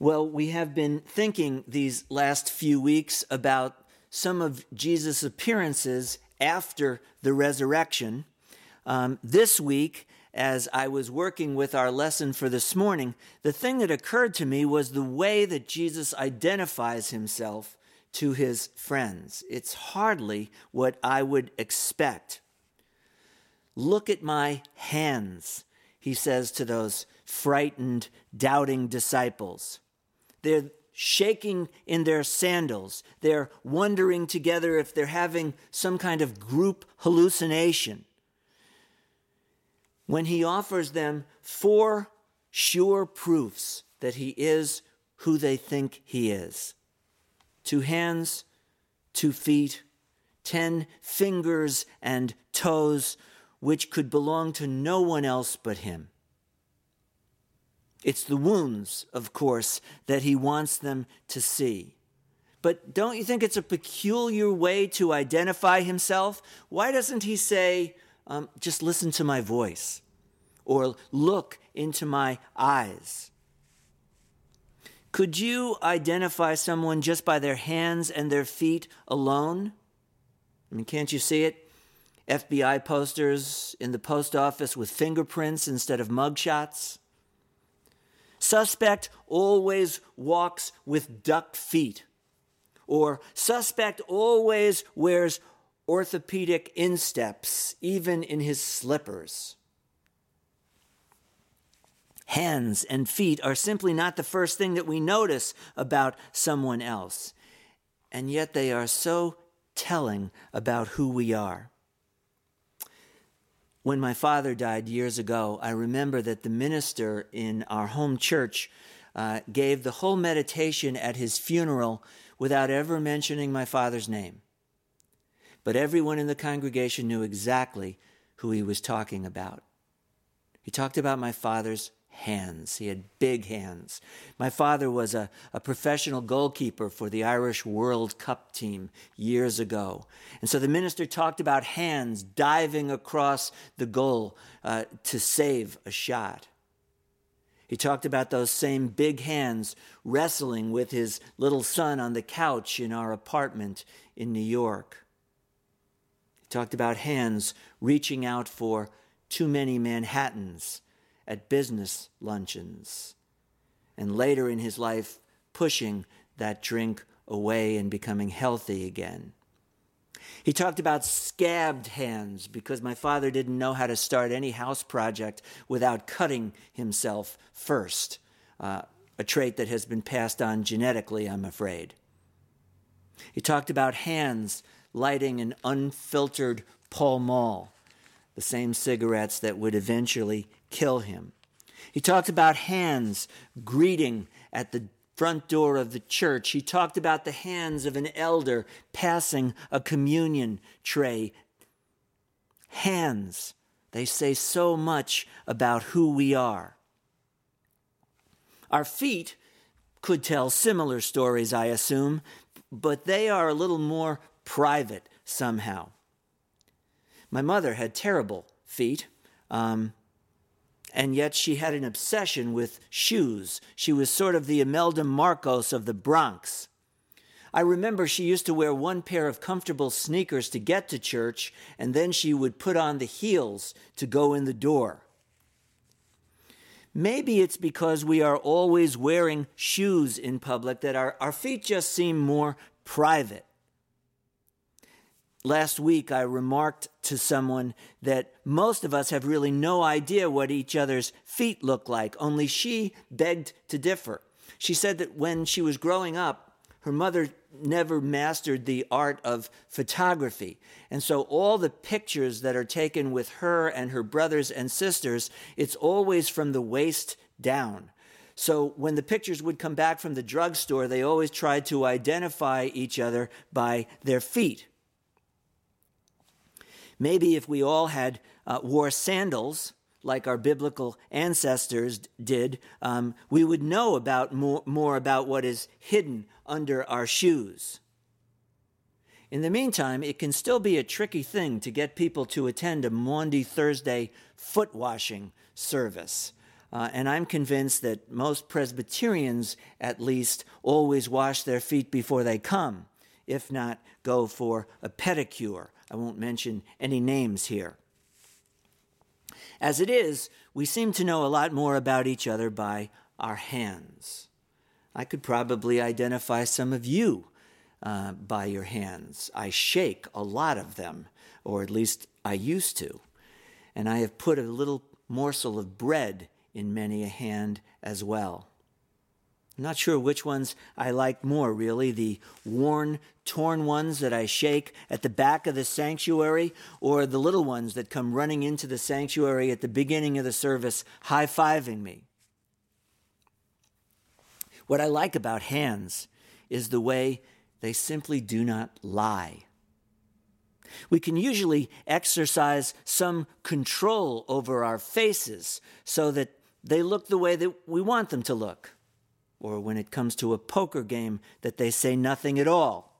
Well, we have been thinking these last few weeks about some of Jesus' appearances after the resurrection. Um, this week, as I was working with our lesson for this morning, the thing that occurred to me was the way that Jesus identifies himself to his friends. It's hardly what I would expect. Look at my hands, he says to those frightened, doubting disciples. They're shaking in their sandals. They're wondering together if they're having some kind of group hallucination. When he offers them four sure proofs that he is who they think he is two hands, two feet, ten fingers and toes, which could belong to no one else but him. It's the wounds, of course, that he wants them to see. But don't you think it's a peculiar way to identify himself? Why doesn't he say, um, just listen to my voice or look into my eyes? Could you identify someone just by their hands and their feet alone? I mean, can't you see it? FBI posters in the post office with fingerprints instead of mugshots. Suspect always walks with duck feet. Or suspect always wears orthopedic insteps, even in his slippers. Hands and feet are simply not the first thing that we notice about someone else, and yet they are so telling about who we are. When my father died years ago, I remember that the minister in our home church uh, gave the whole meditation at his funeral without ever mentioning my father's name. But everyone in the congregation knew exactly who he was talking about. He talked about my father's hands. He had big hands. My father was a, a professional goalkeeper for the Irish World Cup team years ago. And so the minister talked about hands diving across the goal uh, to save a shot. He talked about those same big hands wrestling with his little son on the couch in our apartment in New York. He talked about hands reaching out for too many Manhattans at business luncheons, and later in his life, pushing that drink away and becoming healthy again. He talked about scabbed hands because my father didn't know how to start any house project without cutting himself first, uh, a trait that has been passed on genetically, I'm afraid. He talked about hands lighting an unfiltered Pall Mall, the same cigarettes that would eventually kill him. He talked about hands greeting at the front door of the church. He talked about the hands of an elder passing a communion tray. Hands, they say so much about who we are. Our feet could tell similar stories, I assume, but they are a little more private somehow. My mother had terrible feet. Um, and yet she had an obsession with shoes. She was sort of the Imelda Marcos of the Bronx. I remember she used to wear one pair of comfortable sneakers to get to church, and then she would put on the heels to go in the door. Maybe it's because we are always wearing shoes in public that our, our feet just seem more private. Last week, I remarked to someone that most of us have really no idea what each other's feet look like, only she begged to differ. She said that when she was growing up, her mother never mastered the art of photography. And so all the pictures that are taken with her and her brothers and sisters, it's always from the waist down. So when the pictures would come back from the drugstore, they always tried to identify each other by their feet. Maybe if we all had uh, wore sandals like our biblical ancestors did, um, we would know about more, more about what is hidden under our shoes. In the meantime, it can still be a tricky thing to get people to attend a Maundy Thursday foot washing service. Uh, and I'm convinced that most Presbyterians, at least, always wash their feet before they come, if not go for a pedicure. I won't mention any names here. As it is, we seem to know a lot more about each other by our hands. I could probably identify some of you uh, by your hands. I shake a lot of them, or at least I used to. And I have put a little morsel of bread in many a hand as well. Not sure which ones I like more, really the worn, torn ones that I shake at the back of the sanctuary, or the little ones that come running into the sanctuary at the beginning of the service, high fiving me. What I like about hands is the way they simply do not lie. We can usually exercise some control over our faces so that they look the way that we want them to look or when it comes to a poker game, that they say nothing at all.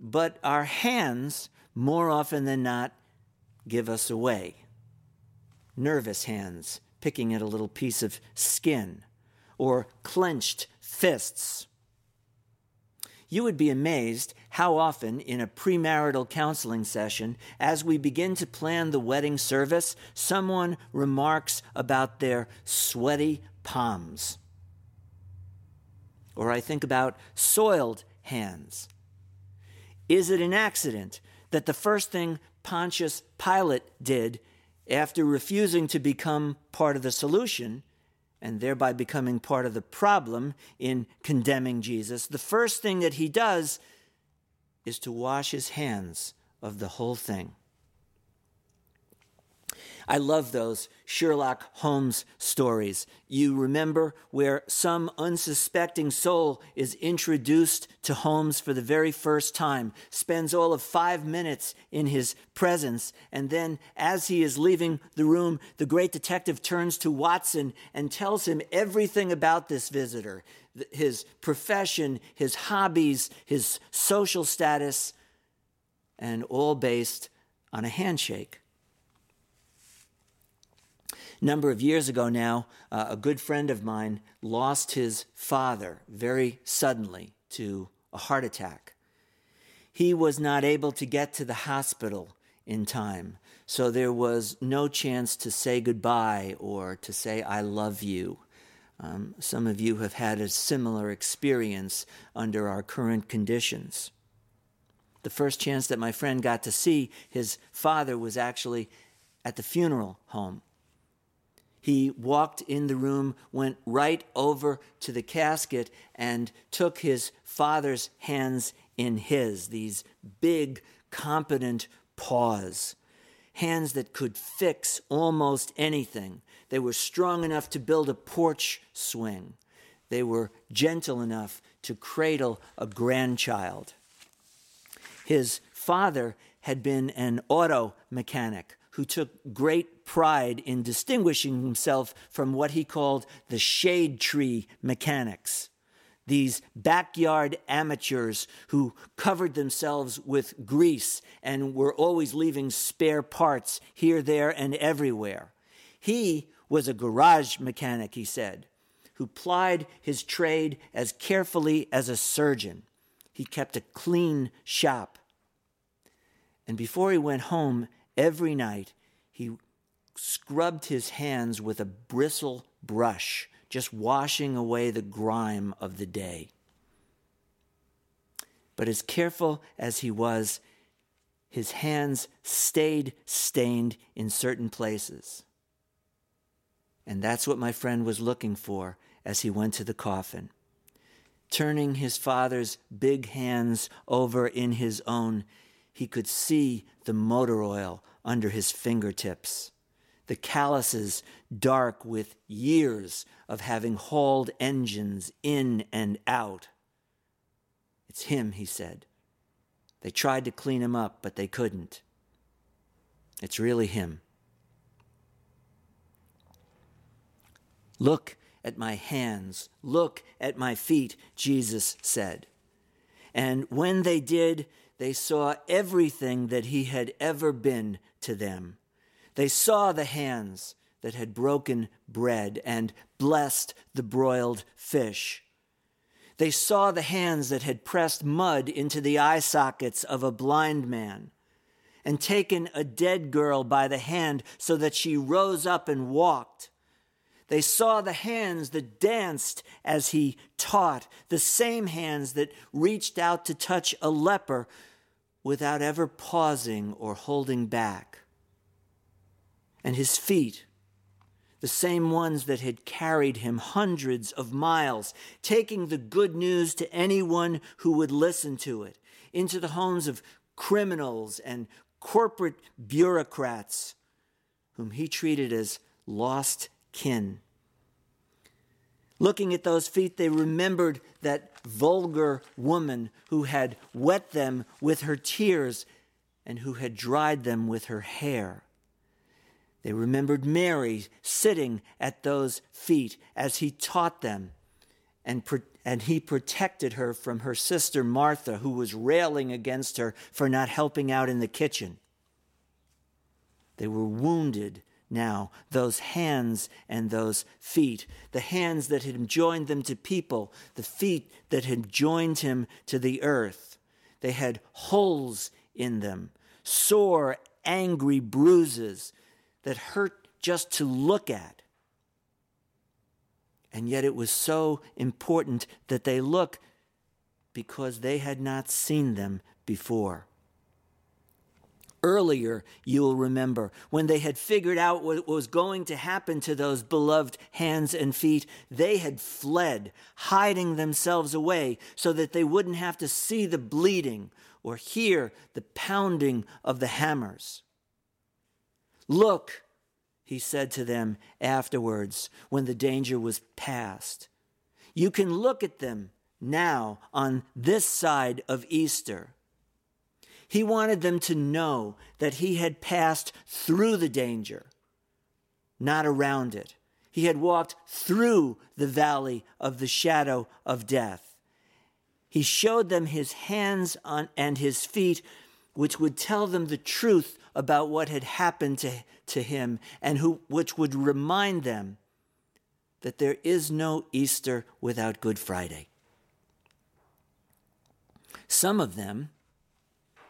But our hands, more often than not, give us away. Nervous hands, picking at a little piece of skin, or clenched fists. You would be amazed how often, in a premarital counseling session, as we begin to plan the wedding service, someone remarks about their sweaty palms or I think about soiled hands. Is it an accident that the first thing Pontius Pilate did after refusing to become part of the solution and thereby becoming part of the problem in condemning Jesus, the first thing that he does is to wash his hands of the whole thing? I love those Sherlock Holmes stories. You remember where some unsuspecting soul is introduced to Holmes for the very first time, spends all of five minutes in his presence, and then as he is leaving the room, the great detective turns to Watson and tells him everything about this visitor his profession, his hobbies, his social status, and all based on a handshake number of years ago now, uh, a good friend of mine lost his father very suddenly to a heart attack. He was not able to get to the hospital in time, so there was no chance to say goodbye or to say, I love you. Um, some of you have had a similar experience under our current conditions. The first chance that my friend got to see his father was actually at the funeral home he walked in the room, went right over to the casket, and took his father's hands in his, these big, competent paws. Hands that could fix almost anything. They were strong enough to build a porch swing. They were gentle enough to cradle a grandchild. His father had been an auto mechanic who took great pride in distinguishing himself from what he called the shade tree mechanics. These backyard amateurs who covered themselves with grease and were always leaving spare parts here, there, and everywhere. He was a garage mechanic, he said, who plied his trade as carefully as a surgeon. He kept a clean shop. And before he went home, Every night, he scrubbed his hands with a bristle brush, just washing away the grime of the day. But as careful as he was, his hands stayed stained in certain places. And that's what my friend was looking for as he went to the coffin. Turning his father's big hands over in his own, he could see the motor oil under his fingertips, the calluses dark with years of having hauled engines in and out. It's him, he said. They tried to clean him up, but they couldn't. It's really him. Look at my hands, look at my feet, Jesus said. And when they did, they saw everything that he had ever been to them. They saw the hands that had broken bread and blessed the broiled fish. They saw the hands that had pressed mud into the eye sockets of a blind man and taken a dead girl by the hand so that she rose up and walked. They saw the hands that danced as he taught, the same hands that reached out to touch a leper without ever pausing or holding back. And his feet, the same ones that had carried him hundreds of miles, taking the good news to anyone who would listen to it, into the homes of criminals and corporate bureaucrats whom he treated as lost kin. Looking at those feet, they remembered that vulgar woman who had wet them with her tears and who had dried them with her hair. They remembered Mary sitting at those feet as he taught them, and, and he protected her from her sister Martha, who was railing against her for not helping out in the kitchen. They were wounded now, those hands and those feet, the hands that had joined them to people, the feet that had joined him to the earth. They had holes in them, sore, angry bruises that hurt just to look at. And yet it was so important that they look because they had not seen them before earlier, you will remember, when they had figured out what was going to happen to those beloved hands and feet, they had fled, hiding themselves away so that they wouldn't have to see the bleeding or hear the pounding of the hammers. Look, he said to them afterwards when the danger was past. You can look at them now on this side of Easter. He wanted them to know that he had passed through the danger, not around it. He had walked through the valley of the shadow of death. He showed them his hands on, and his feet, which would tell them the truth about what had happened to, to him, and who, which would remind them that there is no Easter without Good Friday. Some of them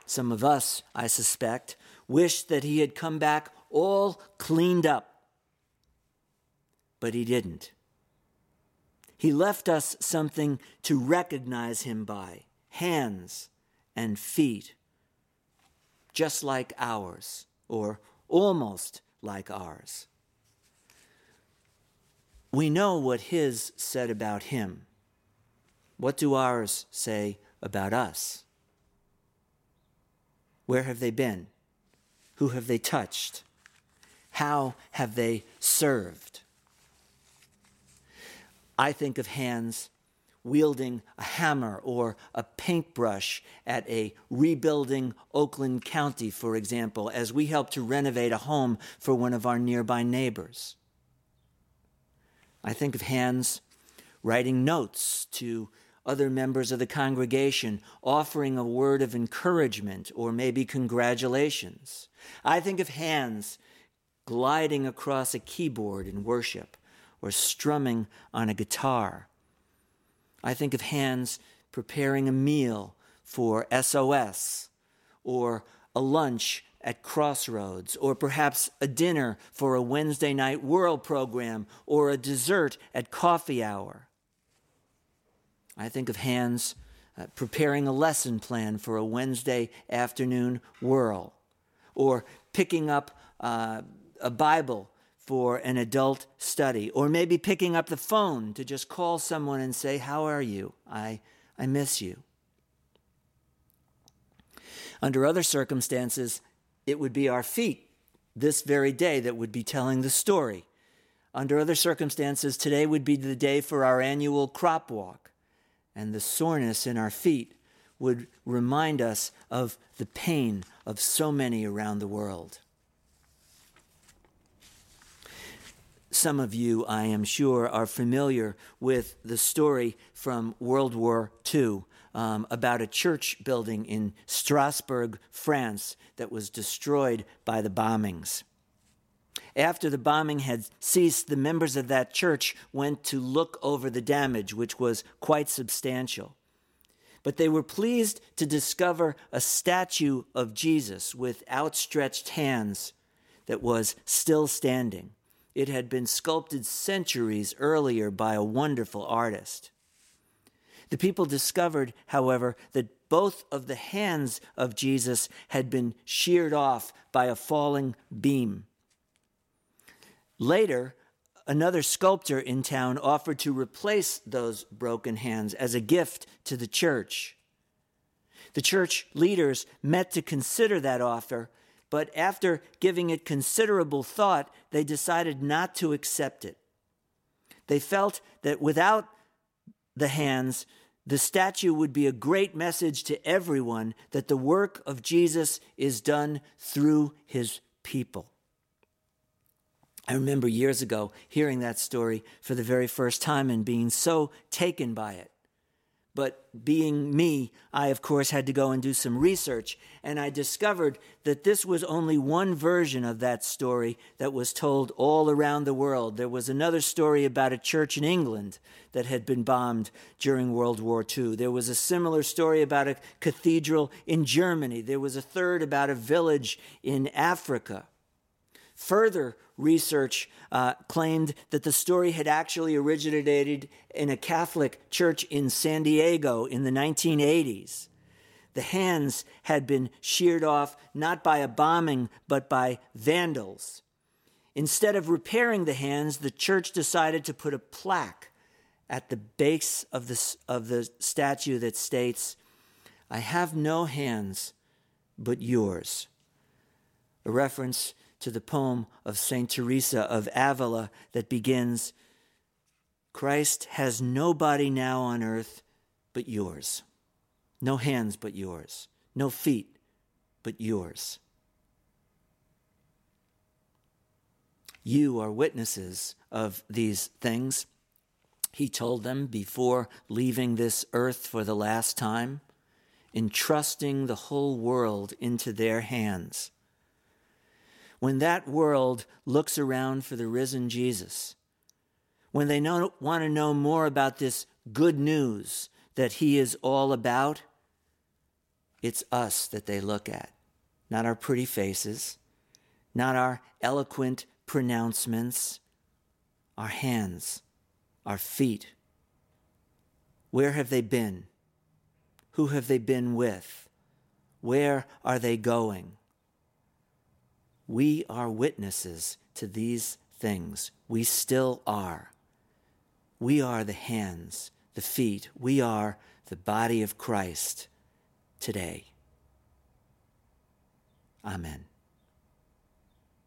some of us, I suspect, wish that he had come back all cleaned up. But he didn't. He left us something to recognize him by hands and feet, just like ours, or almost like ours. We know what his said about him. What do ours say about us? Where have they been? Who have they touched? How have they served? I think of hands wielding a hammer or a paintbrush at a rebuilding Oakland County, for example, as we help to renovate a home for one of our nearby neighbors. I think of hands writing notes to other members of the congregation offering a word of encouragement or maybe congratulations. I think of hands gliding across a keyboard in worship or strumming on a guitar. I think of hands preparing a meal for SOS or a lunch at Crossroads, or perhaps a dinner for a Wednesday night world program, or a dessert at coffee hour. I think of hands uh, preparing a lesson plan for a Wednesday afternoon whirl, or picking up uh, a Bible for an adult study, or maybe picking up the phone to just call someone and say, How are you? I, I miss you. Under other circumstances, it would be our feet this very day that would be telling the story. Under other circumstances, today would be the day for our annual crop walk and the soreness in our feet would remind us of the pain of so many around the world. Some of you, I am sure, are familiar with the story from World War II um, about a church building in Strasbourg, France, that was destroyed by the bombings. After the bombing had ceased, the members of that church went to look over the damage, which was quite substantial. But they were pleased to discover a statue of Jesus with outstretched hands that was still standing. It had been sculpted centuries earlier by a wonderful artist. The people discovered, however, that both of the hands of Jesus had been sheared off by a falling beam. Later, another sculptor in town offered to replace those broken hands as a gift to the church. The church leaders met to consider that offer, but after giving it considerable thought, they decided not to accept it. They felt that without the hands, the statue would be a great message to everyone that the work of Jesus is done through his people. I remember years ago hearing that story for the very first time and being so taken by it. But being me, I of course had to go and do some research, and I discovered that this was only one version of that story that was told all around the world. There was another story about a church in England that had been bombed during World War II. There was a similar story about a cathedral in Germany. There was a third about a village in Africa. Further research uh, claimed that the story had actually originated in a Catholic church in San Diego in the 1980s. The hands had been sheared off not by a bombing, but by vandals. Instead of repairing the hands, the church decided to put a plaque at the base of the, of the statue that states, I have no hands but yours. A reference to the poem of St. Teresa of Avila that begins Christ has no body now on earth but yours, no hands but yours, no feet but yours. You are witnesses of these things. He told them before leaving this earth for the last time, entrusting the whole world into their hands when that world looks around for the risen Jesus, when they know, want to know more about this good news that he is all about, it's us that they look at, not our pretty faces, not our eloquent pronouncements, our hands, our feet. Where have they been? Who have they been with? Where are they going? We are witnesses to these things. We still are. We are the hands, the feet. We are the body of Christ today. Amen.